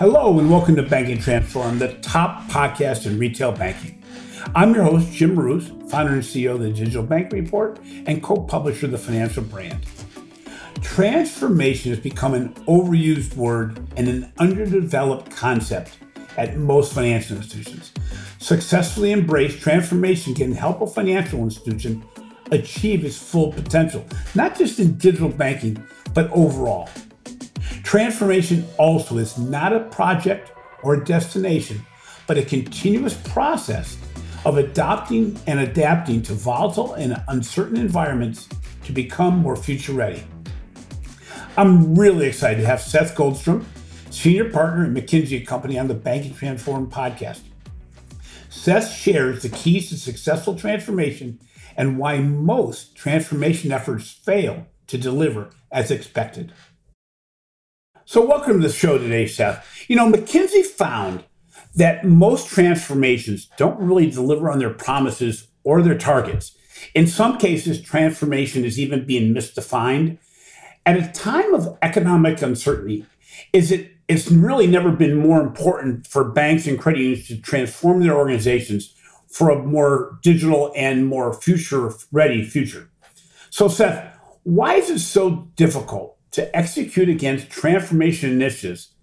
Hello, and welcome to Banking Transformed, the top podcast in retail banking. I'm your host, Jim Marous, founder and CEO of the Digital Bank Report and co publisher of the Financial Brand. Transformation has become an overused word and an underdeveloped concept at most financial institutions. Successfully embraced transformation can help a financial institution achieve its full potential, not just in digital banking, but overall. Transformation also is not a project or a destination, but a continuous process of adopting and adapting to volatile and uncertain environments to become more future ready. I'm really excited to have Seth Goldstrom, senior partner at McKinsey Company, on the Banking Transformed podcast. Seth shares the keys to successful transformation and why most transformation efforts fail to deliver as expected. So, welcome to the show today, Seth. You know, McKinsey found that most transformations don't really deliver on their promises or their targets. In some cases, transformation is even being misdefined. At a time of economic uncertainty, is it it's really never been more important for banks and credit unions to transform their organizations for a more digital and more future ready future. So, Seth, why is it so difficult to execute against transformation initiatives?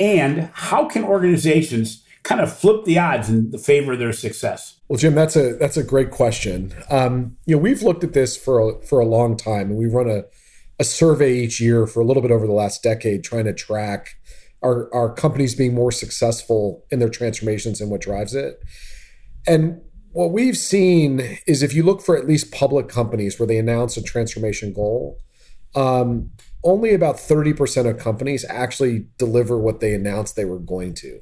And how can organizations kind of flip the odds in the favor of their success? Well, Jim, that's a that's a great question. Um, you know, we've looked at this for a, for a long time, and we run a a survey each year for a little bit over the last decade, trying to track our our companies being more successful in their transformations and what drives it. And what we've seen is if you look for at least public companies where they announce a transformation goal, um, only about 30% of companies actually deliver what they announced they were going to.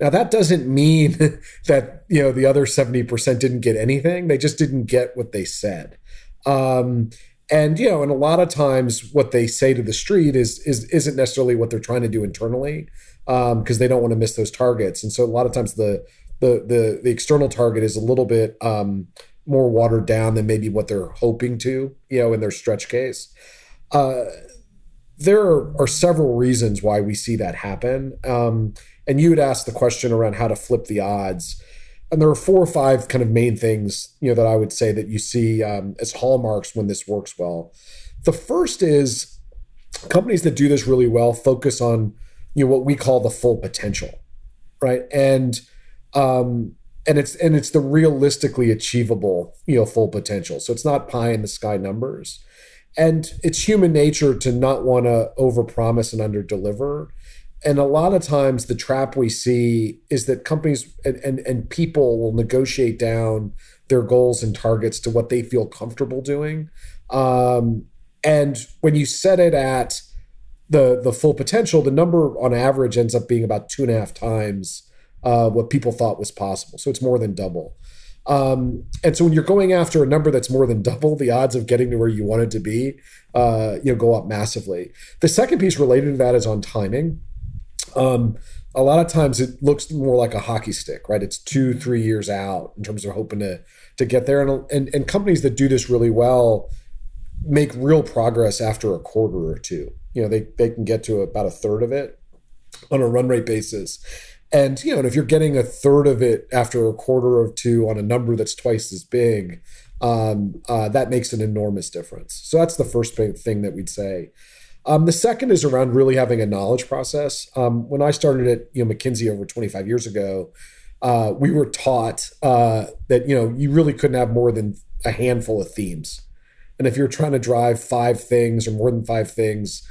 Now that doesn't mean that you know the other 70% didn't get anything. They just didn't get what they said. Um, and you know, and a lot of times what they say to the street is is isn't necessarily what they're trying to do internally because um, they don't want to miss those targets. And so a lot of times the the the the external target is a little bit um, more watered down than maybe what they're hoping to, you know, in their stretch case. Uh, there are, several reasons why we see that happen. Um, and you had asked the question around how to flip the odds. And there are four or five kind of main things, you know, that I would say that you see um, as hallmarks when this works well. The first is companies that do this really well focus on, you know, what we call the full potential, right? And um, and it's and it's the realistically achievable, you know, full potential. So it's not pie in the sky numbers and it's human nature to not want to overpromise and underdeliver. And a lot of times the trap we see is that companies and, and, and people will negotiate down their goals and targets to what they feel comfortable doing. Um, and when you set it at the the full potential the number on average ends up being about two and a half times uh, what people thought was possible. So it's more than double um, and so when you're going after a number that's more than double, the odds of getting to where you want it to be, uh, you know, go up massively. The second piece related to that is on timing. Um, a lot of times it looks more like a hockey stick, right? It's two, three years out in terms of hoping to to get there. And, and, and companies that do this really well make real progress after a quarter or two. You know, they, they can get to about a third of it on a run rate basis. And you know, if you're getting a third of it after a quarter of two on a number that's twice as big, um, uh, that makes an enormous difference. So that's the first thing that we'd say. Um, the second is around really having a knowledge process. Um, when I started at you know McKinsey over 25 years ago, uh, we were taught uh, that you know you really couldn't have more than a handful of themes, and if you're trying to drive five things or more than five things,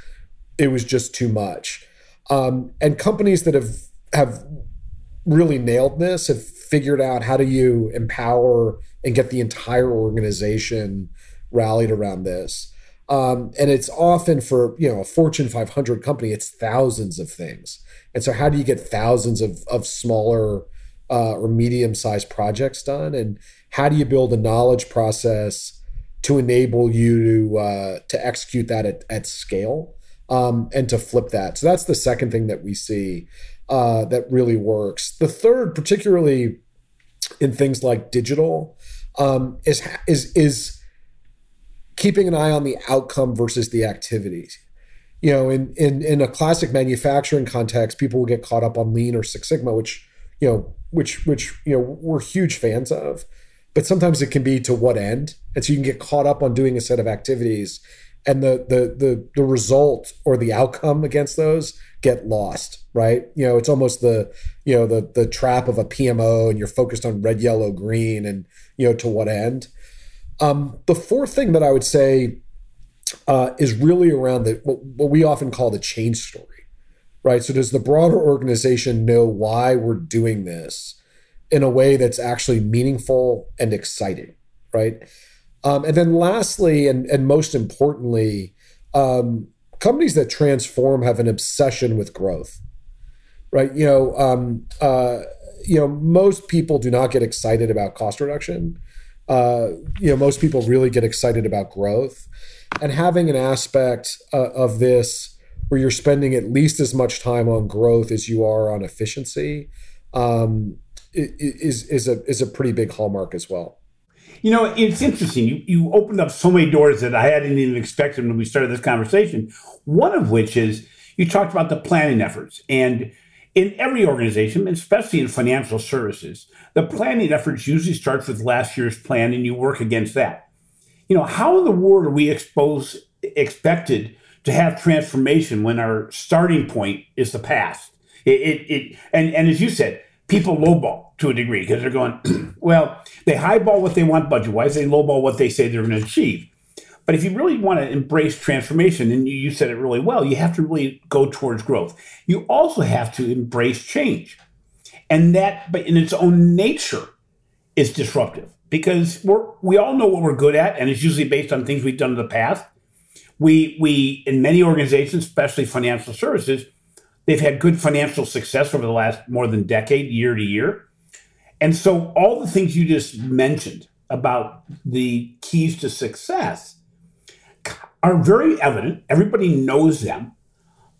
it was just too much. Um, and companies that have have really nailed this, have figured out how do you empower and get the entire organization rallied around this. Um, and it's often for you know a Fortune 500 company, it's thousands of things. And so, how do you get thousands of of smaller uh, or medium sized projects done? And how do you build a knowledge process to enable you to uh, to execute that at, at scale um, and to flip that? So that's the second thing that we see uh, that really works. The third, particularly in things like digital, um, is is is keeping an eye on the outcome versus the activities. you know, in in in a classic manufacturing context, people will get caught up on lean or Six Sigma, which you know, which which you know we're huge fans of. But sometimes it can be to what end, and so you can get caught up on doing a set of activities, and the the the the result or the outcome against those get lost, right? You know, it's almost the you know the the trap of a PMO, and you're focused on red, yellow, green, and you know to what end. Um, the fourth thing that I would say uh, is really around the what, what we often call the change story, right? So does the broader organization know why we're doing this in a way that's actually meaningful and exciting, right? Um, and then lastly, and and most importantly, um, companies that transform have an obsession with growth, right? You know, um, uh, you know, most people do not get excited about cost reduction. Uh, you know, most people really get excited about growth and having an aspect uh, of this where you're spending at least as much time on growth as you are on efficiency um, is is a is a pretty big hallmark as well. You know, it's interesting. You you opened up so many doors that I hadn't even expected when we started this conversation. One of which is you talked about the planning efforts and in every organization, especially in financial services, the planning efforts usually starts with last year's plan and you work against that you know, how in the world are we exposed, expected to have transformation when our starting point is the past? It, it, it and, and as you said, people lowball to a degree because they're going, well, they highball what they want budget wise, they lowball what they say they're going to achieve. But if you really want to embrace transformation, and you, you said it really well, you have to really go towards growth. You also have to embrace change. And that, but in its own nature, is disruptive because we're we all know what we're good at, and it's usually based on things we've done in the past. We we in many organizations, especially financial services, they've had good financial success over the last more than decade, year to year. And so all the things you just mentioned about the keys to success are very evident. Everybody knows them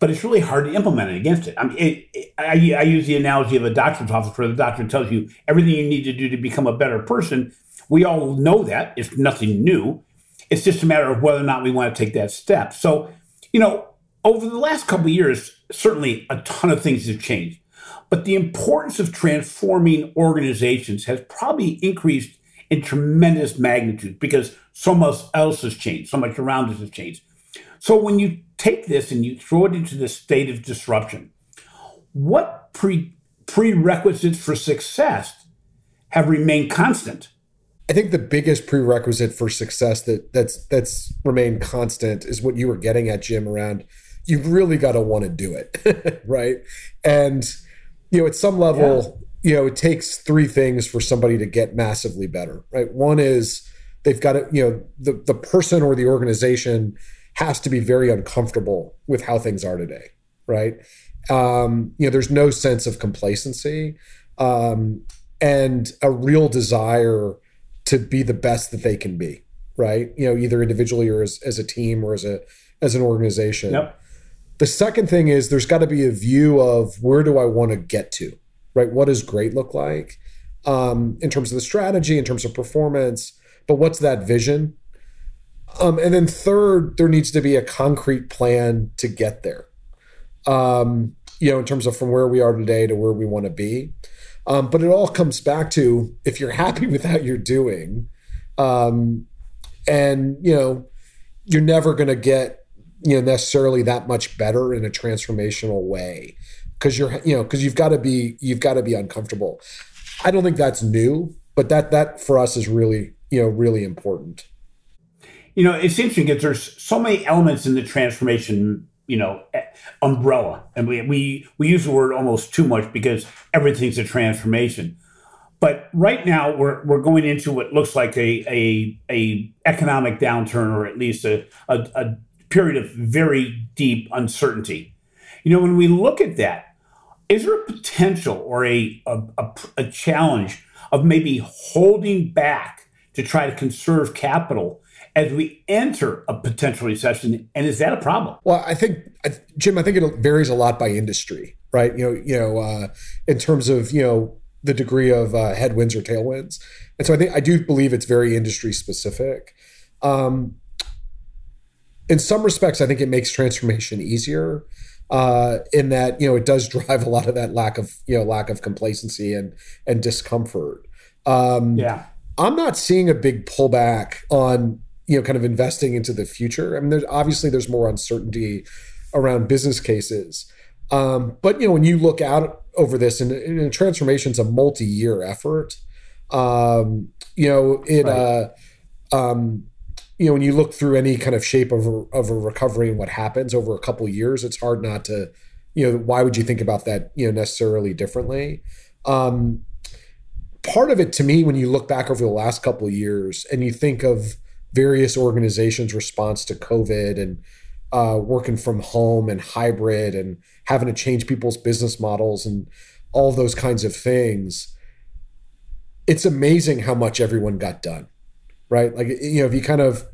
but it's really hard to implement it against it. I mean, it, it, I, I, use the analogy of a doctor's office where the doctor tells you everything you need to do to become a better person. We all know that. It's nothing new. It's just a matter of whether or not we want to take that step. So, you know, over the last couple of years, certainly a ton of things have changed. But the importance of transforming organizations has probably increased in tremendous magnitude because so much else has changed, so much around us has changed. So when you take this and you throw it into the state of disruption, what pre- prerequisites for success have remained constant? I think the biggest prerequisite for success that that's that's remained constant is what you were getting at, Jim. Around you've really got to want to do it, right? And you know, at some level, yeah. you know, it takes three things for somebody to get massively better, right? One is they've got to, you know, the the person or the organization has to be very uncomfortable with how things are today, right? Um, you know, there's no sense of complacency um, and a real desire to be the best that they can be, right? You know, either individually or as, as a team or as a as an organization. Yep. The second thing is there's got to be a view of where do I want to get to, right? What does great look like um, in terms of the strategy, in terms of performance, but what's that vision? Um, and then third, there needs to be a concrete plan to get there. Um, you know, in terms of from where we are today to where we want to be. Um, but it all comes back to if you're happy with how you're doing, um, and you know, you're never going to get you know necessarily that much better in a transformational way because you're you know because you've got to be you've got to be uncomfortable. I don't think that's new, but that that for us is really you know really important you know, it's interesting because there's so many elements in the transformation, you know, umbrella, and we we we use the word almost too much because everything's a transformation. But right now, we're we're going into what looks like a a, a economic downturn, or at least a, a, a period of very deep uncertainty. You know, when we look at that, is there a potential or a, a, a, a, challenge of maybe holding back to try to conserve capital as we enter a potential recession? And is that a problem? Well i think jim i think it varies a lot by industry right? You know you know uh, in terms of you know the degree of uh, headwinds or tailwinds. And so i think i do believe it's very industry specific. Um, in some respects, I think it makes transformation easier. Uh, in that you know it does drive a lot of that lack of you know lack of complacency and and discomfort. Um, yeah, I'm not seeing a big pullback on you know kind of investing into the future. I mean, there's obviously there's more uncertainty around business cases, um, but you know when you look out over this, and, and transformation is a multi-year effort. Um, you know it. Right. Uh, um, you know, when you look through any kind of shape of a, of a recovery and what happens over a couple years, it's hard not to, you know, why would you think about that, you know, necessarily differently? Um, part of it to me, when you look back over the last couple of years and you think of various organizations' response to COVID and uh, working from home and hybrid and having to change people's business models and all those kinds of things, it's amazing how much everyone got done right? Like you know, if you kind of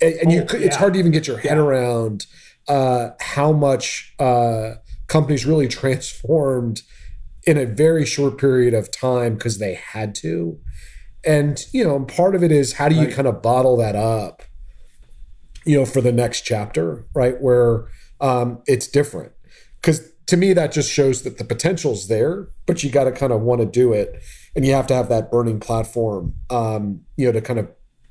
and, and oh, you, it's hard to even get your head yeah. around uh, how much uh, companies really transformed in a very short period of time because they had to. And you know, part of it is how do you right. kind of bottle that up, you know, for the next chapter, right? Where um, it's different. Because to me, that just shows that the potential's there, but you got to kind of want to do it, and you have to have that burning platform, um, you know, to kind of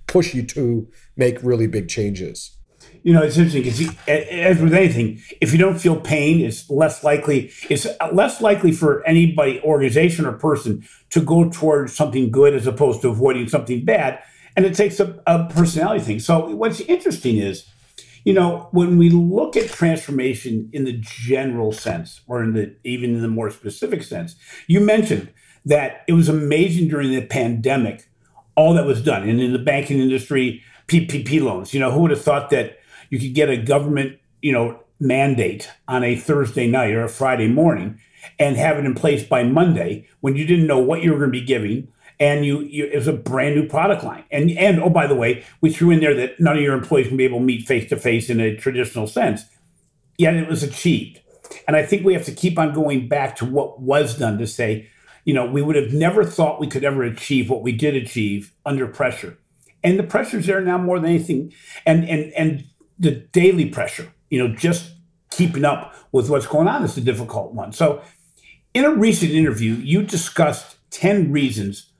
push you to make really big changes. You know, it's interesting because as with anything, if you don't feel pain, it's less likely. It's less likely for anybody, organization, or person to go towards something good as opposed to avoiding something bad. And it takes a, a personality thing. So what's interesting is, you know, when we look at transformation in the general sense, or in the even in the more specific sense, you mentioned that it was amazing during the pandemic all that was done. And in the banking industry, PPP loans. You know, who would have thought that you could get a government, you know, mandate on a Thursday night or a Friday morning and have it in place by Monday when you didn't know what you were going to be giving and you, you, it was a brand new product line. And and oh by the way, we threw in there that none of your employees can be able to meet face to face in a traditional sense. Yet it was achieved. And I think we have to keep on going back to what was done to say, you know, we would have never thought we could ever achieve what we did achieve under pressure. And the pressure's there now more than anything. And and and the daily pressure, you know, just keeping up with what's going on is the difficult one. So in a recent interview, you discussed 10 reasons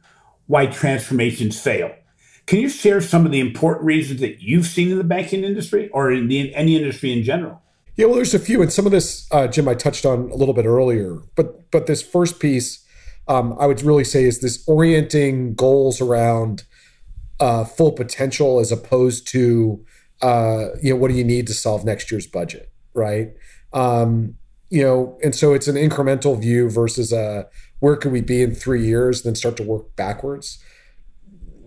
why transformations fail. Can you share some of the important reasons that you've seen in the banking industry or in, the, any industry in general? Yeah, well, there's a few, and some of this, uh, Jim, I touched on a little bit earlier. But but this first piece um, I would really say is this orienting goals around uh, full potential as opposed to uh, you know what do you need to solve next year's budget, right? Um, you know, and so it's an incremental view versus a where could we be in three years, then start to work backwards.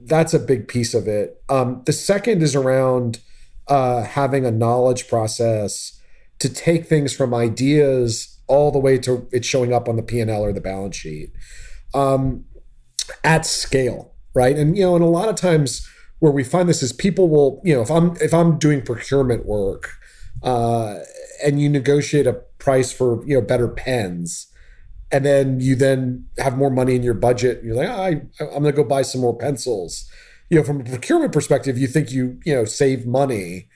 That's a big piece of it. Um, the second is around uh, having a knowledge process to take things from ideas all the way to it showing up on the P&L or the balance sheet um, at scale, right? And you know, and a lot of times where we find this is people will, you know, if I'm if I'm doing procurement work uh, and you negotiate a price for you know better pens, and then you then have more money in your budget, and you're like, oh, I, I'm to go buy some more pencils. You know, from a procurement perspective, you think you you know save money,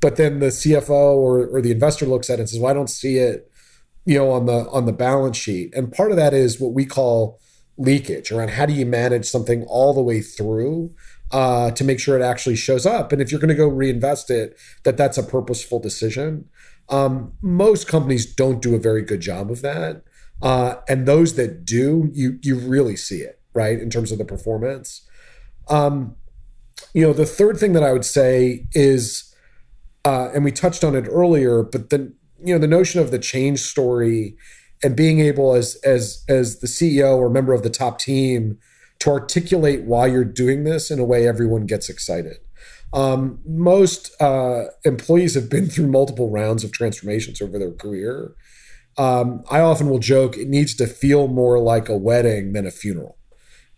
but then the CFO or, or the investor looks at it and says, "Well, I don't see it." You know on the on the balance sheet. And part of that is what we call leakage around how do you manage something all the way through uh, to make sure it actually shows up. And if you're going to go reinvest it that that's a purposeful decision. Um, most companies don't do a very good job of that. Uh, and those that do you you really see it right in terms of the performance. Um, you know the third thing that i would say is uh, and we touched on it earlier but then you know the notion of the change story and being able as as as the CEO or member of the top team to articulate why you're doing this in a way everyone gets excited. Um, most uh, employees have been through multiple rounds of transformations over their career. Um, I often will joke it needs to feel more like a wedding than a funeral,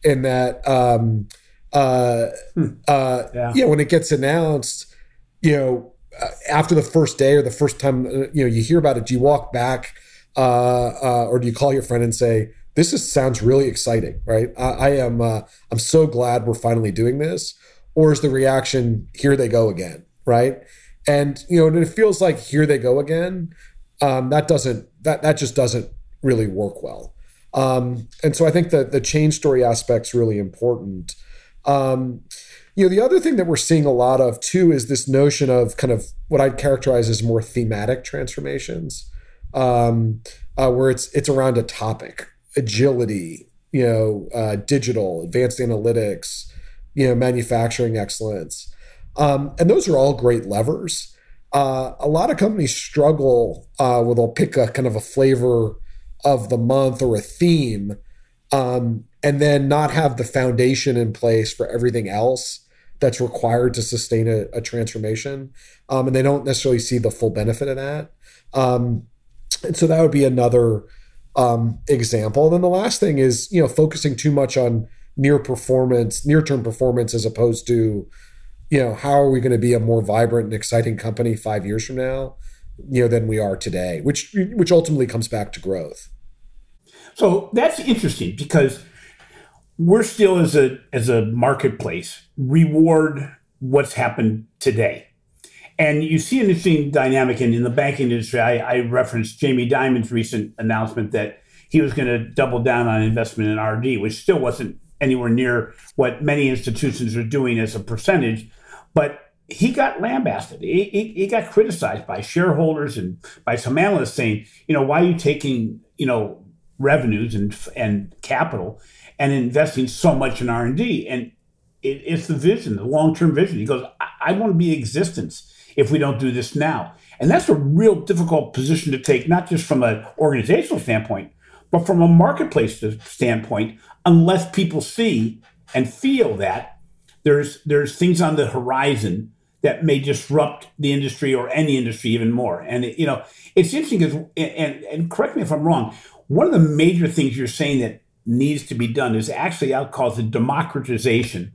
in that um, uh, hmm. uh, yeah. you know when it gets announced, you know after the first day or the first time uh, you know you hear about it, do you walk back uh, uh, or do you call your friend and say, "This is, sounds really exciting, right? I, I am uh, I'm so glad we're finally doing this," or is the reaction, "Here they go again," right? and you know, and it feels like here they go again. Um, that doesn't that that just doesn't really work well. Um, and so I think that the change story aspect's really important. Um, you know, the other thing that we're seeing a lot of too is this notion of kind of what I'd characterize as more thematic transformations, um, uh, where it's it's around a topic, agility, you know, uh, digital, advanced analytics, you know, manufacturing excellence, um, and those are all great levers. Uh, a lot of companies struggle uh, where they'll pick a kind of a flavor of the month or a theme, um, and then not have the foundation in place for everything else that's required to sustain a, a transformation, um, and they don't necessarily see the full benefit of that. Um, and so that would be another um, example. And then the last thing is you know focusing too much on near performance, near term performance, as opposed to you know how are we going to be a more vibrant and exciting company five years from now, you know, than we are today, which which ultimately comes back to growth. So that's interesting because we're still as a as a marketplace reward what's happened today. And you see an interesting dynamic in, in the banking industry. I, I referenced Jamie Dimon's recent announcement that he was going to double down on investment in R&D, which still wasn't anywhere near what many institutions are doing as a percentage. But he got lambasted. He, he, he, got criticized by shareholders and by some analysts saying, you know, why are you taking, you know, revenues and and capital and investing so much in R&D? And it, it's the vision, the long-term vision. He goes, I, I want to be existence if we don't do this now. And that's a real difficult position to take, not just from an organizational standpoint, but from a marketplace standpoint, unless people see and feel that there's there's things on the horizon that may disrupt the industry or any industry even more. And it, you know, it's interesting because and, and correct me if I'm wrong. One of the major things you're saying that needs to be done is actually I'll call it the democratization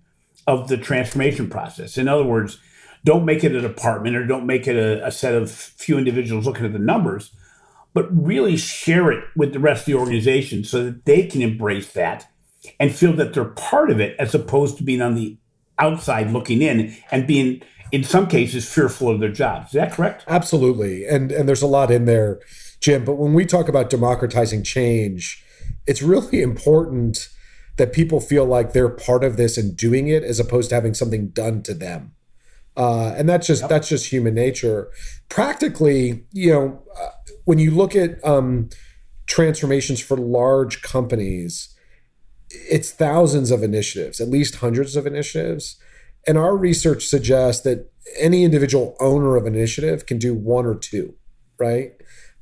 of the transformation process. In other words, don't make it a department or don't make it a, a set of few individuals looking at the numbers, but really share it with the rest of the organization so that they can embrace that and feel that they're part of it as opposed to being on the outside looking in and being in some cases fearful of their jobs. Is that correct? Absolutely. And and there's a lot in there, Jim, but when we talk about democratizing change, it's really important that people feel like they're part of this and doing it as opposed to having something done to them. Uh, and that's just yep. that's just human nature. Practically, you know, uh, when you look at um, transformations for large companies, it's thousands of initiatives, at least hundreds of initiatives. And our research suggests that any individual owner of an initiative can do one or two, right?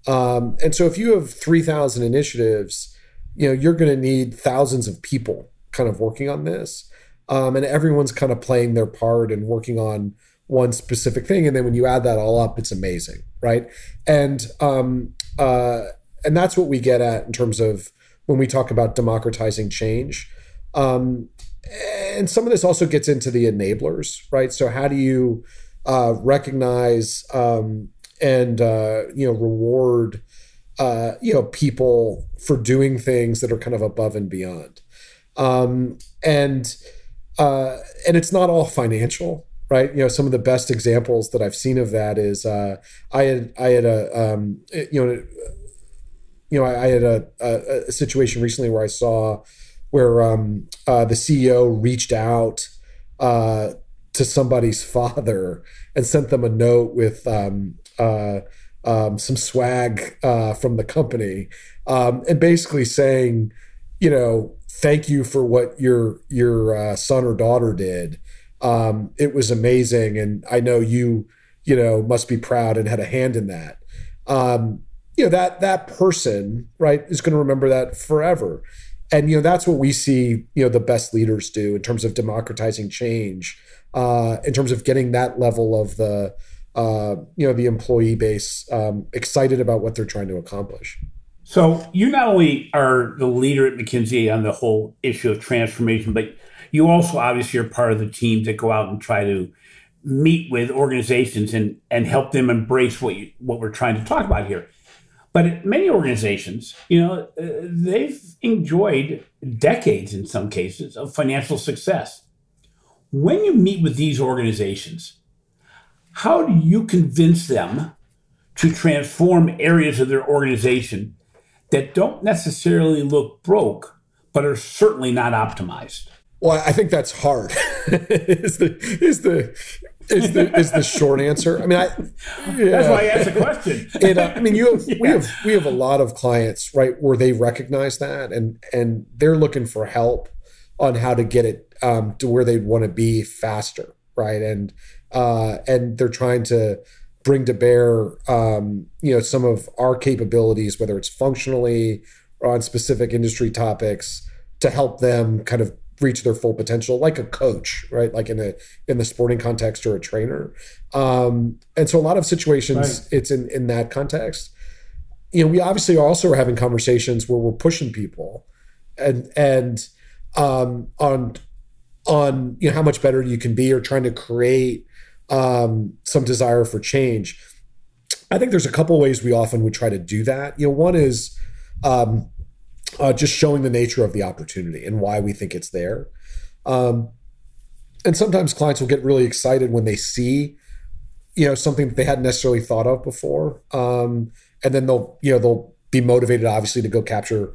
Um, and so if you have 3,000 initiatives, you know, you're going to need thousands of people kind of working on this. Um, and everyone's kind of playing their part and working on one specific thing. And then when you add that all up, it's amazing, right? And um, uh, and that's what we get at in terms of when we talk about democratizing change. Um, and some of this also gets into the enablers, right? So how do you uh, recognize um, and uh, you know reward uh, you know people for doing things that are kind of above and beyond, um, and uh, and it's not all financial, right? You know, some of the best examples that I've seen of that is uh, I had I had a um, you know you know I, I had a, a, a, situation recently where I saw where um, uh, the CEO reached out uh, to somebody's father and sent them a note with um, uh, um, some swag uh, from the company, um, and basically saying, you know, thank you for what your your uh, son or daughter did. Um, it was amazing, and I know you, you know, must be proud and had a hand in that. Um, you know that that person, right, is going to remember that forever and you know that's what we see you know the best leaders do in terms of democratizing change uh, in terms of getting that level of the uh, you know the employee base um, excited about what they're trying to accomplish so you not only are the leader at mckinsey on the whole issue of transformation but you also obviously are part of the team that go out and try to meet with organizations and and help them embrace what you what we're trying to talk about here but many organizations, you know, uh, they've enjoyed decades in some cases of financial success. When you meet with these organizations, how do you convince them to transform areas of their organization that don't necessarily look broke, but are certainly not optimized? Well, I think that's hard. is the is the is the is the short answer. I mean, I yeah. that's why I asked the question. and, uh, I mean, you have, yeah. we have we have a lot of clients right where they recognize that and and they're looking for help on how to get it um, to where they'd want to be faster, right? And uh, and they're trying to bring to bear um, you know some of our capabilities, whether it's functionally or on specific industry topics, to help them kind of reach their full potential like a coach right? Like in a in the sporting context or a trainer. Um and so a lot of situations right. it's in in that context. You know we obviously also are having conversations where we're pushing people and and um on on you know how much better you can be or trying to create um some desire for change i think there's a couple ways we often would try to do that you know one is um uh, just showing the nature of the opportunity and why we think it's there. Um, and sometimes clients will get really excited when they see, you know, something that they hadn't necessarily thought of before, um, and then they'll, you know, they'll be motivated, obviously, to go capture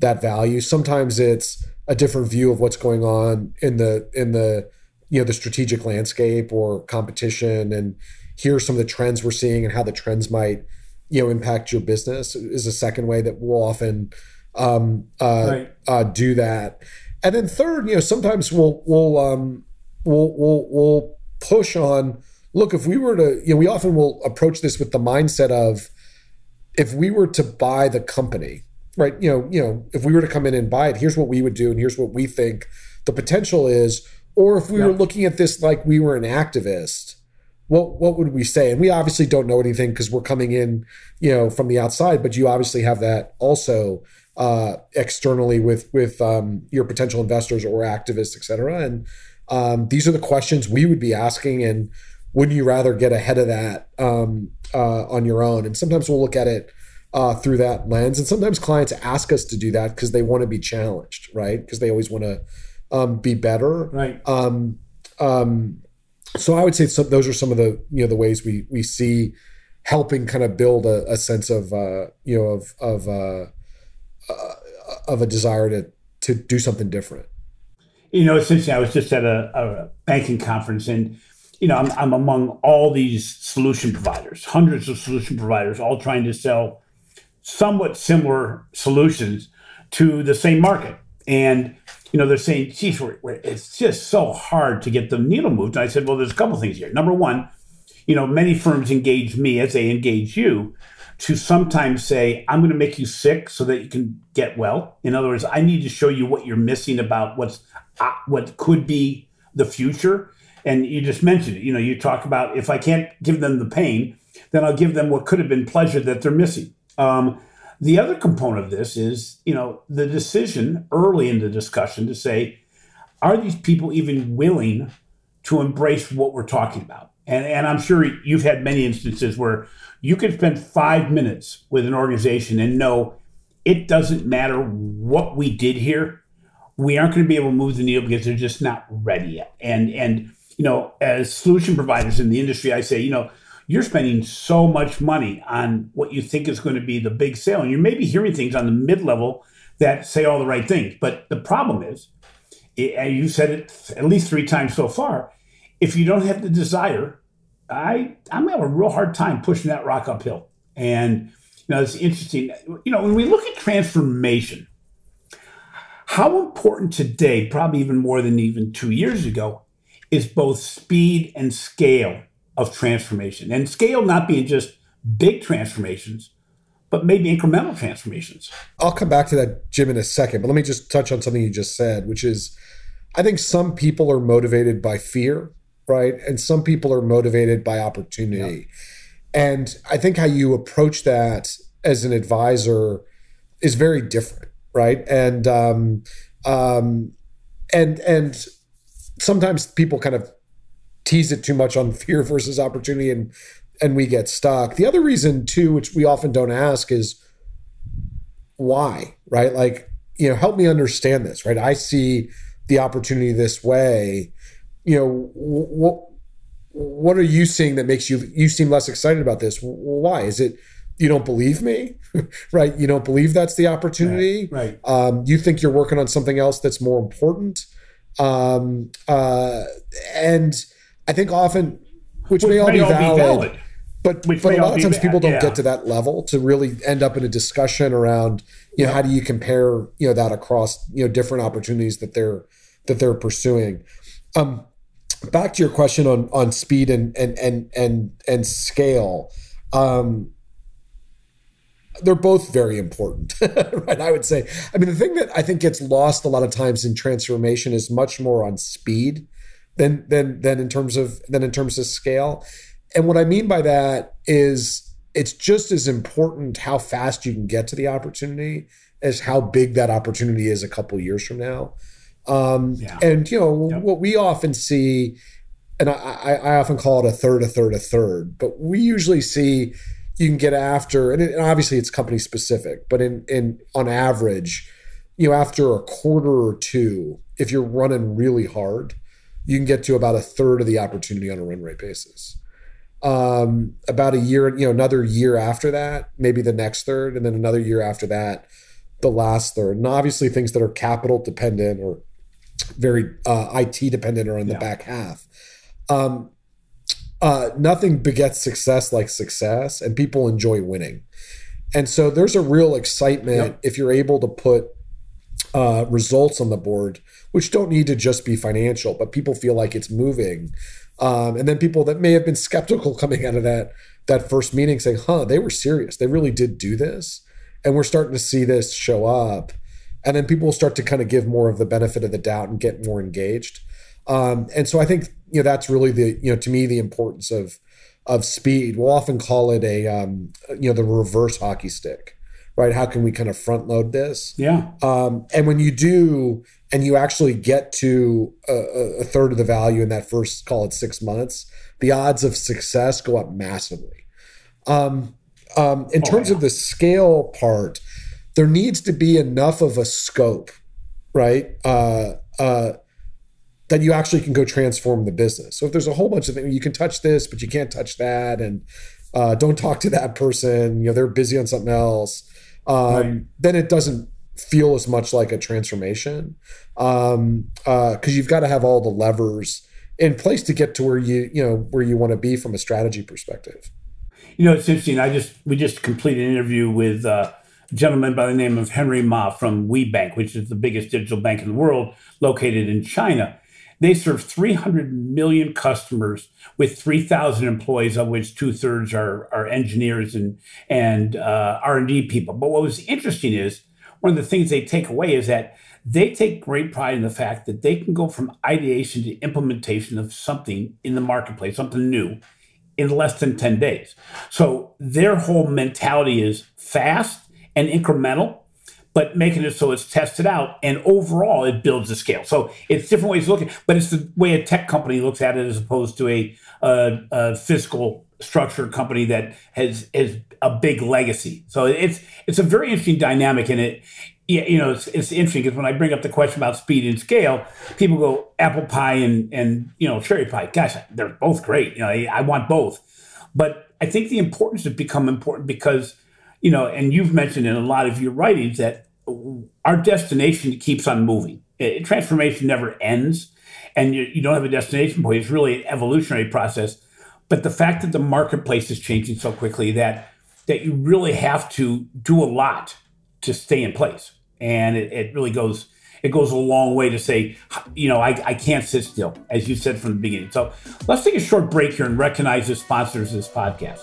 that value. Sometimes it's a different view of what's going on in the in the you know the strategic landscape or competition, and here are some of the trends we're seeing and how the trends might you know impact your business. Is a second way that we'll often um, uh, right. uh, do that. And then third, you know, sometimes we'll we'll um, we'll we'll we'll push on. Look, if we were to, you know, we often will approach this with the mindset of, if we were to buy the company, right? You know, you know, if we were to come in and buy it, here's what we would do, and here's what we think the potential is. Or if we yeah. were looking at this like we were an activist, what what would we say? And we obviously don't know anything because we're coming in, you know, from the outside. But you obviously have that also uh, externally with with um, your potential investors or activists, et cetera. And um, these are the questions we would be asking. And wouldn't you rather get ahead of that um, uh, on your own? And sometimes we'll look at it uh, through that lens. And sometimes clients ask us to do that because they want to be challenged, right? Because they always want to um, be better, right? Um, um, so I would say some, those are some of the you know the ways we we see helping kind of build a, a sense of uh, you know of of uh, uh, of a desire to to do something different. You know, since I was just at a, a banking conference, and you know, I'm, I'm among all these solution providers, hundreds of solution providers, all trying to sell somewhat similar solutions to the same market. And you know, they're saying, "Geez, we're, we're, it's just so hard to get the needle moved." And I said, "Well, there's a couple things here. Number one, you know, many firms engage me as they engage you to sometimes say, I'm going to make you sick so that you can get well. In other words, I need to show you what you're missing about what's uh, what could be the future. And you just mentioned it. You know, you talk about if I can't give them the pain, then I'll give them what could have been pleasure that they're missing. Um, the other component of this is, you know, the decision early in the discussion to say, are these people even willing to embrace what we're talking about? And, and I'm sure you've had many instances where you can spend five minutes with an organization and know it doesn't matter what we did here. We aren't going to be able to move the needle because they're just not ready yet. And and you know, as solution providers in the industry, I say, you know, you're spending so much money on what you think is going to be the big sale, and you may be hearing things on the mid level that say all the right things. But the problem is, and you said it at least three times so far, if you don't have the desire I I'm having a real hard time pushing that rock uphill. And you know, it's interesting. You know, when we look at transformation, how important today, probably even more than even two years ago, is both speed and scale of transformation. And scale not being just big transformations, but maybe incremental transformations. I'll come back to that, Jim, in a second. But let me just touch on something you just said, which is I think some people are motivated by fear right? And some people are motivated by opportunity. Yeah. And I think how you approach that as an advisor is very different, right? And um, um, and and sometimes people kind of tease it too much on fear versus opportunity, and and we get stuck. The other reason too, which we often don't ask, is why, right? Like you know, help me understand this, right? I see the opportunity this way you know what what are you seeing that makes you you seem less excited about this? Why is it? You don't believe me, right? You don't believe that's the opportunity, right? right. Um, you think you're working on something else that's more important, um, uh, and I think often, which, which may, all, be, all valid, be valid, but which but a lot of times people don't yeah. get to that level to really end up in a discussion around, you know, yeah. how do you compare, you know, that across you know different opportunities that they're that they're pursuing. Um, back to your question on on speed and and and and and scale. Um, they're both very important, right? I would say. I mean, the thing that I think gets lost a lot of times in transformation is much more on speed than than than in terms of than in terms of scale. And what I mean by that is it's just as important how fast you can get to the opportunity as how big that opportunity is a couple years from now. Um, yeah. And you know yep. what we often see, and I, I, often call it a third, a third, a third. But we usually see you can get after, and, it, and obviously it's company specific, but in in on average, you know, after a quarter or two, if you're running really hard, you can get to about a third of the opportunity on a run rate basis. Um, about a year, you know, another year after that, maybe the next third, and then another year after that, the last third. And obviously, things that are capital dependent or very uh, IT dependent are in the yeah. back half. Um, uh, nothing begets success like success, and people enjoy winning. And so there's a real excitement yep. if you're able to put uh, results on the board, which don't need to just be financial, but people feel like it's moving. Um, and then people that may have been skeptical coming out of that that first meeting saying, "Huh, they were serious. They really did do this," and we're starting to see this show up and then people will start to kind of give more of the benefit of the doubt and get more engaged. Um, and so I think you know that's really the you know to me the importance of of speed. We'll often call it a um, you know the reverse hockey stick, right? How can we kind of front load this? Yeah. Um, and when you do, and you actually get to a, a third of the value in that first call it six months, the odds of success go up massively. Um, um, in oh, terms yeah. of the scale part, there needs to be enough of a scope, right? Uh, uh, that you actually can go transform the business. So if there's a whole bunch of things, you can touch this, but you can't touch that, and uh, don't talk to that person. You know, they're busy on something else. Um, right. Then it doesn't feel as much like a transformation because um, uh, you've got to have all the levers in place to get to where you you know where you want to be from a strategy perspective. You know, it's interesting. I just we just completed an interview with uh, a gentleman by the name of Henry Ma from WeBank, which is the biggest digital bank in the world, located in China. They serve 300 million customers with 3,000 employees, of which two thirds are, are engineers and and uh, R&D people. But what was interesting is one of the things they take away is that they take great pride in the fact that they can go from ideation to implementation of something in the marketplace, something new, in less than 10 days. So their whole mentality is fast and incremental, but making it so it's tested out and overall it builds the scale. So it's different ways of looking, but it's the way a tech company looks at it as opposed to a, a, a fiscal structure company that has has a big legacy. So it's it's a very interesting dynamic in it. You know, it's, it's interesting because when I bring up the question about speed and scale, people go apple pie and and you know cherry pie. Gosh, they're both great. You know, I, I want both, but I think the importance has become important because you know, and you've mentioned in a lot of your writings that our destination keeps on moving. It, transformation never ends, and you, you don't have a destination point. It's really an evolutionary process. But the fact that the marketplace is changing so quickly that that you really have to do a lot to stay in place, and it, it really goes it goes a long way to say, you know, I, I can't sit still, as you said from the beginning. So let's take a short break here and recognize the sponsors of this podcast.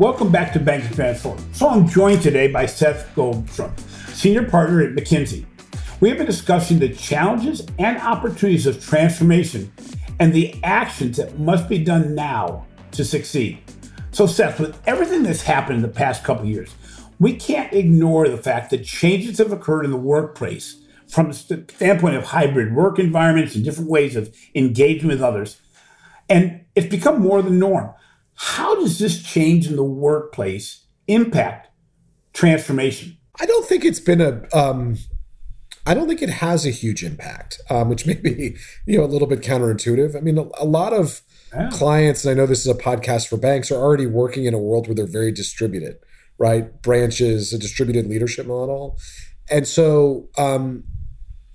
Welcome back to Banking Transformed. So I'm joined today by Seth Goldstrom, Senior Partner at McKinsey. We have been discussing the challenges and opportunities of transformation and the actions that must be done now to succeed. So, Seth, with everything that's happened in the past couple years, we can't ignore the fact that changes have occurred in the workplace from the standpoint of hybrid work environments and different ways of engaging with others. And it's become more the norm. How does this change in the workplace impact transformation? I don't think it's been a. Um, I don't think it has a huge impact, um, which may be you know a little bit counterintuitive. I mean, a, a lot of yeah. clients, and I know this is a podcast for banks, are already working in a world where they're very distributed, right? Branches, a distributed leadership model, and so um,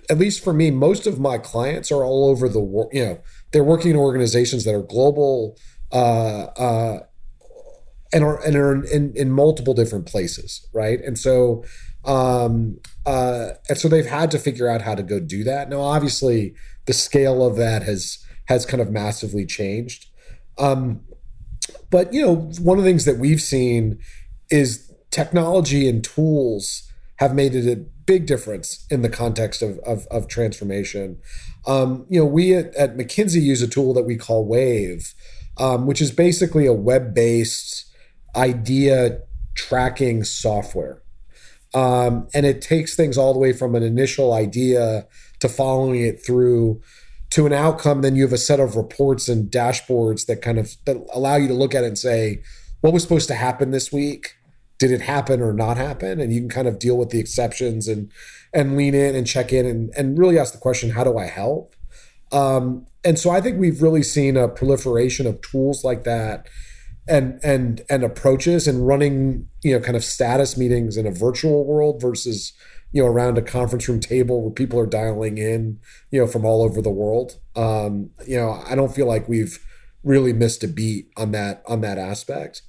at least for me, most of my clients are all over the world. You know, they're working in organizations that are global. Uh, uh, and are and are in, in multiple different places, right? And so um, uh, and so they've had to figure out how to go do that. Now, obviously, the scale of that has has kind of massively changed. Um, but you know, one of the things that we've seen is technology and tools have made it a big difference in the context of of, of transformation. Um, you know, we at, at, McKinsey use a tool that we call Wave, um, which is basically a web based idea tracking software. Um, and it takes things all the way from an initial idea to following it through to an outcome. Then you have a set of reports and dashboards that kind of that allow you to look at it and say, what was supposed to happen this week? Did it happen or not happen? And you can kind of deal with the exceptions and and lean in and check in and, and really ask the question, how do I help? Um, and so I think we've really seen a proliferation of tools like that and and and approaches and running you know kind of status meetings in a virtual world versus you know around a conference room table where people are dialing in you know from all over the world. Um you know i don't feel like we've really missed a beat on that on that aspect.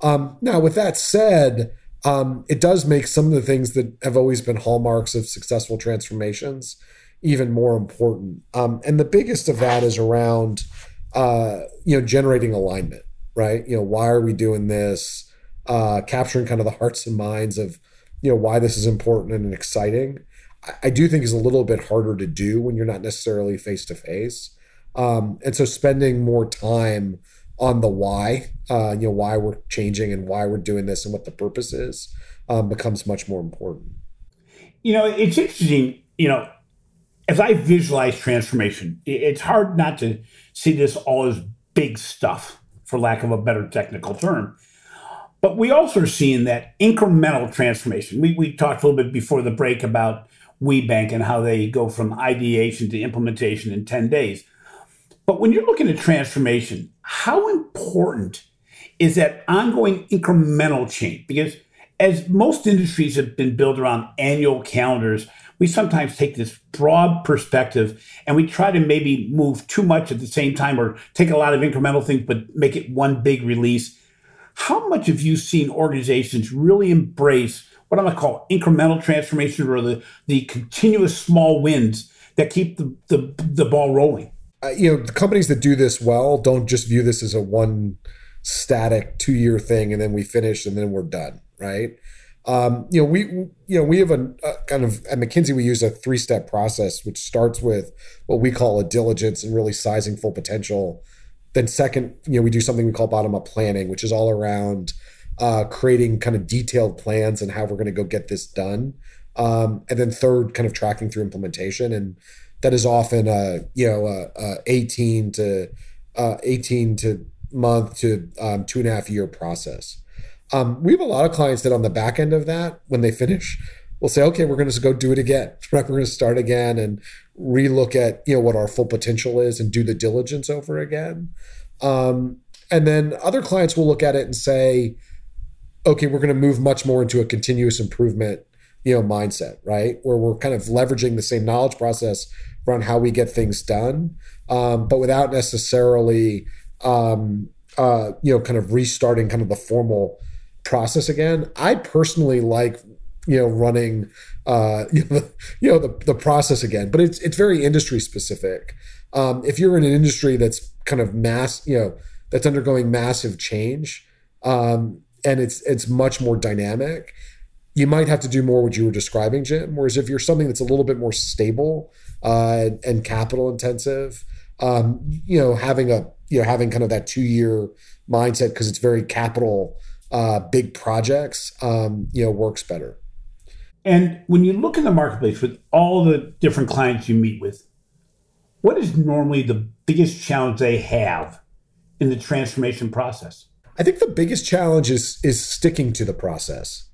Um now with that said um it does make some of the things that have always been hallmarks of successful transformations even more important um and the biggest of that is around uh you know generating alignment right? You know, why are we doing this? Uh, capturing kind of the hearts and minds of, you know, why this is important and exciting. I, I do think is a little bit harder to do when you're not necessarily face to face. And so spending more time on the why, uh, you know, why we're changing and why we're doing this and what the purpose is um, becomes much more important. You know, it's interesting, you know, as I visualize transformation, it's hard not to see this all as big stuff for lack of a better technical term. But we also are seeing that incremental transformation. We, we talked a little bit before the break about WeBank and how they go from ideation to implementation in 10 days. But when you're looking at transformation, how important is that ongoing incremental change? Because as most industries have been built around annual calendars, we sometimes take this broad perspective and we try to maybe move too much at the same time or take a lot of incremental things but make it one big release. How much have you seen organizations really embrace what I'm going to call incremental transformation or the, the continuous small wins that keep the, the, the ball rolling? Uh, you know, the companies that do this well don't just view this as a one static two year thing and then we finish and then we're done, right? Um, you know, we you know we have a, a, kind of at McKinsey we use a three step process, which starts with what we call a diligence and really sizing full potential. Then second, you know, we do something we call bottom up planning, which is all around uh, creating kind of detailed plans and how we're going to go get this done. Um, and then third, kind of tracking through implementation, and that is often a you know a, a eighteen to uh, eighteen to month to um, two and a half year process. Um, we have a lot of clients that on the back end of that, when they finish, will say, okay, we're going to go do it again. Right? We're going to start again and relook at you know what our full potential is and do the diligence over again. Um, and then other clients will look at it and say, okay, we're going to move much more into a continuous improvement you know mindset right where we're kind of leveraging the same knowledge process around how we get things done um, but without necessarily um, uh, you know kind of restarting kind of the formal process again. I personally like you know running uh, you know, the, you know the, the process again, but it's it's very industry specific. Um, if you're in an industry that's kind of mass, you know, that's undergoing massive change, um, and it's it's much more dynamic, you might have to do more what you were describing, Jim. Whereas if you're something that's a little bit more stable uh, and capital intensive, um, you know, having a you know having kind of that two year mindset because it's very capital uh, big projects, um, you know, works better. And when you look in the marketplace with all the different clients you meet with, what is normally the biggest challenge they have in the transformation process? I think the biggest challenge is is sticking to the process.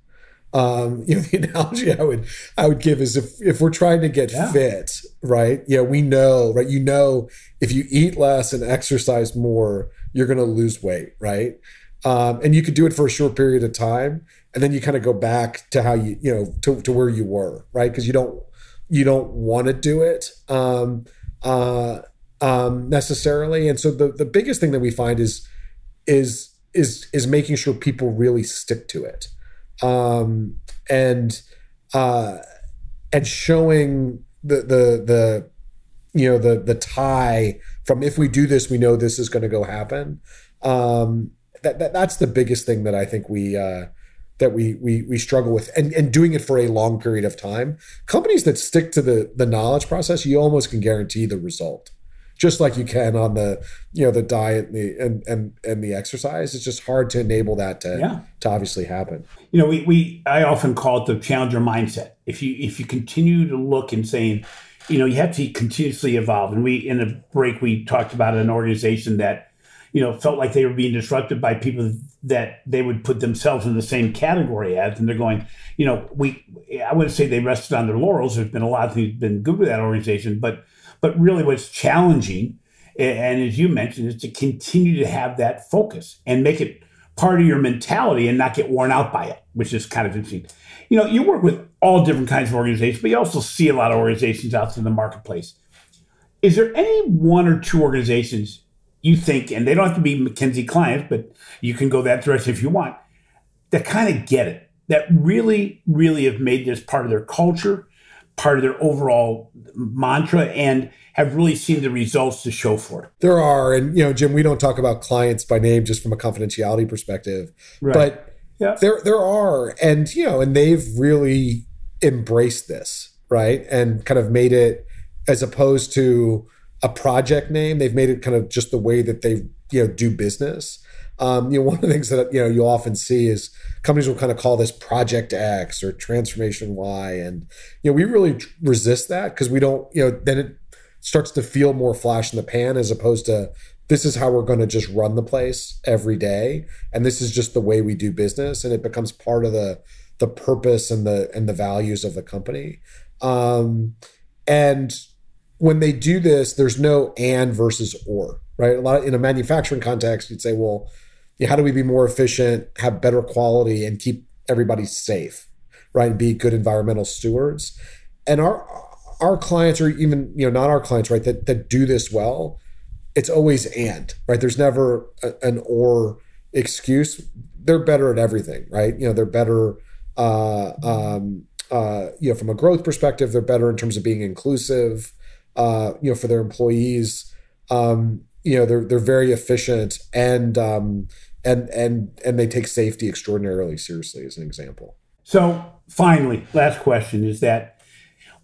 Um, you know, the analogy I would I would give is if if we're trying to get yeah. fit, right? Yeah, we know, right? You know, if you eat less and exercise more, you're going to lose weight, right? Um, and you could do it for a short period of time, and then you kind of go back to how you you know to, to where you were, right? Because you don't you don't want to do it um, uh, um, necessarily, and so the the biggest thing that we find is is is is making sure people really stick to it um, and uh, and showing the the the you know the the tie from if we do this we know this is going to go happen um, that, that that's the biggest thing that I think we uh, that we we we struggle with and and doing it for a long period of time. Companies that stick to the the knowledge process you almost can guarantee the result. Just like you can on the you know the diet and the and and, and the exercise it's just hard to enable that to yeah. to obviously happen. You know we, we i often call it the challenger mindset. If you if you continue to look and saying you know you have to continuously evolve. And we in a break we talked about an organization that you know felt like they were being disrupted by people that they would put themselves in the same category as and they're going you know we i wouldn't say they rested on their laurels there's been a lot of things been good with that organization but but really, what's challenging, and as you mentioned, is to continue to have that focus and make it part of your mentality and not get worn out by it, which is kind of interesting. You know, you work with all different kinds of organizations, but you also see a lot of organizations out in the marketplace. Is there any one or two organizations you think, and they don't have to be McKinsey clients, but you can go that direction if you want, that kind of get it, that really, really have made this part of their culture part of their overall mantra and have really seen the results to show for it. There are, and you know, Jim, we don't talk about clients by name just from a confidentiality perspective, right. but yeah. there there are, and you know, and they've really embraced this, right, and kind of made it as opposed to a project name, they've made it kind of just the way that they you know do business. Um, you know, one of the things that you know you often see is companies will kind of call this Project X or Transformation Y, and you know we really resist that because we don't. You know, then it starts to feel more flash in the pan as opposed to this is how we're going to just run the place every day, and this is just the way we do business, and it becomes part of the the purpose and the and the values of the company. Um, and when they do this, there's no and versus or, right? A lot of, in a manufacturing context, you'd say, well, how do we be more efficient, have better quality, and keep everybody safe, right? And be good environmental stewards. And our our clients, or even you know not our clients, right, that that do this well, it's always and right. There's never a, an or excuse. They're better at everything, right? You know, they're better. Uh, um, uh, you know, from a growth perspective, they're better in terms of being inclusive. Uh, you know, for their employees. Um, you know, they're they're very efficient and um, and and and they take safety extraordinarily seriously as an example so finally last question is that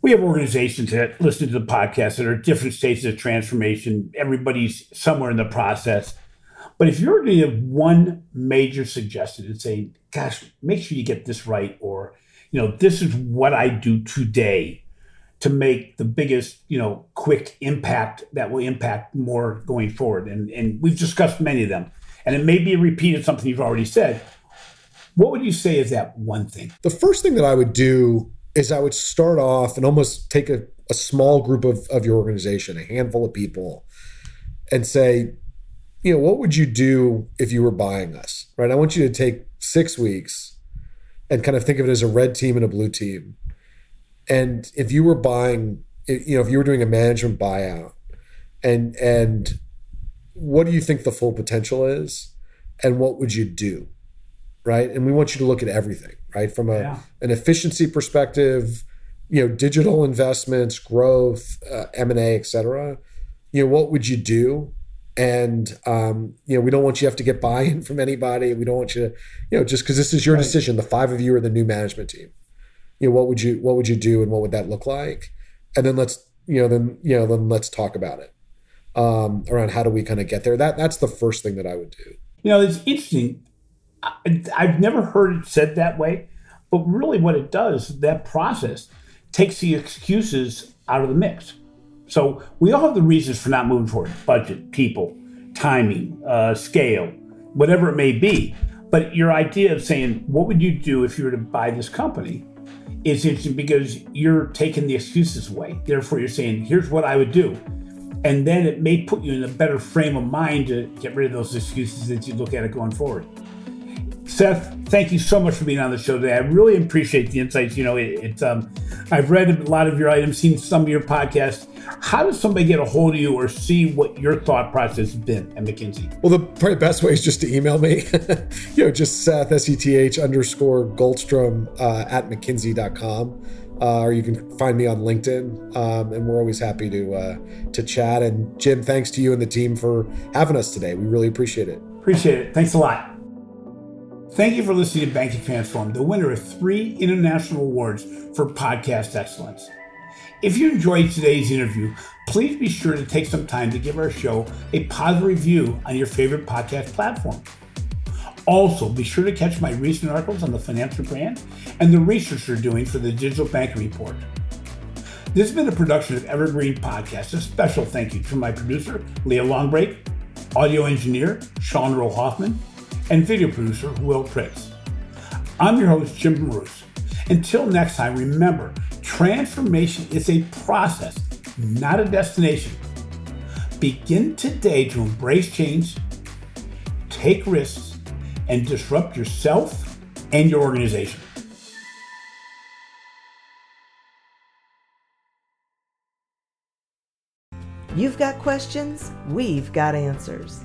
we have organizations that listen to the podcast that are different stages of transformation everybody's somewhere in the process but if you're going to give one major suggestion and say gosh make sure you get this right or you know this is what i do today to make the biggest, you know, quick impact that will impact more going forward. And and we've discussed many of them and it may be a repeat of something you've already said. What would you say is that one thing? The first thing that I would do is I would start off and almost take a, a small group of, of your organization, a handful of people, and say, you know, what would you do if you were buying us? Right. I want you to take six weeks and kind of think of it as a red team and a blue team. And if you were buying, you know, if you were doing a management buyout and and what do you think the full potential is and what would you do right? And we want you to look at everything right? From a yeah. an efficiency perspective you know digital investments growth uh, m&a et cetera you know what would you do? And um, you know we don't want you to have to get buy-in from anybody. We don't want you to you know just because this is your right. decision. The five of you are the new management team you know what would you what would you do and what would that look like and then let's you know then you know then let's talk about it um, around how do we kind of get there. That that's the first thing that I would do. You know, it's interesting. I, I've never heard it said that way, but really, what it does, that process takes the excuses out of the mix. So we all have the reasons for not moving forward: budget, people, timing, uh, scale, whatever it may be. But your idea of saying, "What would you do if you were to buy this company?" Is interesting because you're taking the excuses away. Therefore, you're saying, "Here's what I would do." And then it may put you in a better frame of mind to get rid of those excuses as you look at it going forward. Seth, thank you so much for being on the show today. I really appreciate the insights. You know, it, it's um, I've read a lot of your items, seen some of your podcasts. How does somebody get a hold of you or see what your thought process has been at McKinsey? Well, the probably best way is just to email me. you know, just Seth S E T H underscore Goldstrom uh, at McKinsey.com uh, or you can find me on LinkedIn. Um, and we're always happy to uh, to chat. And Jim, thanks to you and the team for having us today. We really appreciate it. Appreciate it. Thanks a lot. Thank you for listening to Banking Transformed, the winner of three international awards for podcast excellence. If you enjoyed today's interview, please be sure to take some time to give our show a positive review on your favorite podcast platform. Also, be sure to catch my recent articles on the financial brand and the research they're doing for the Digital Banking Report. This has been a production of Evergreen Podcast. A special thank you to my producer, Leah Longbrake, audio engineer, Sean Rule-Hoffman, and video producer, Will Pritz. I'm your host, Jim Marous. Until next time, remember, transformation is a process, not a destination. Begin today to embrace change, take risks, and disrupt yourself and your organization. You've got questions, we've got answers.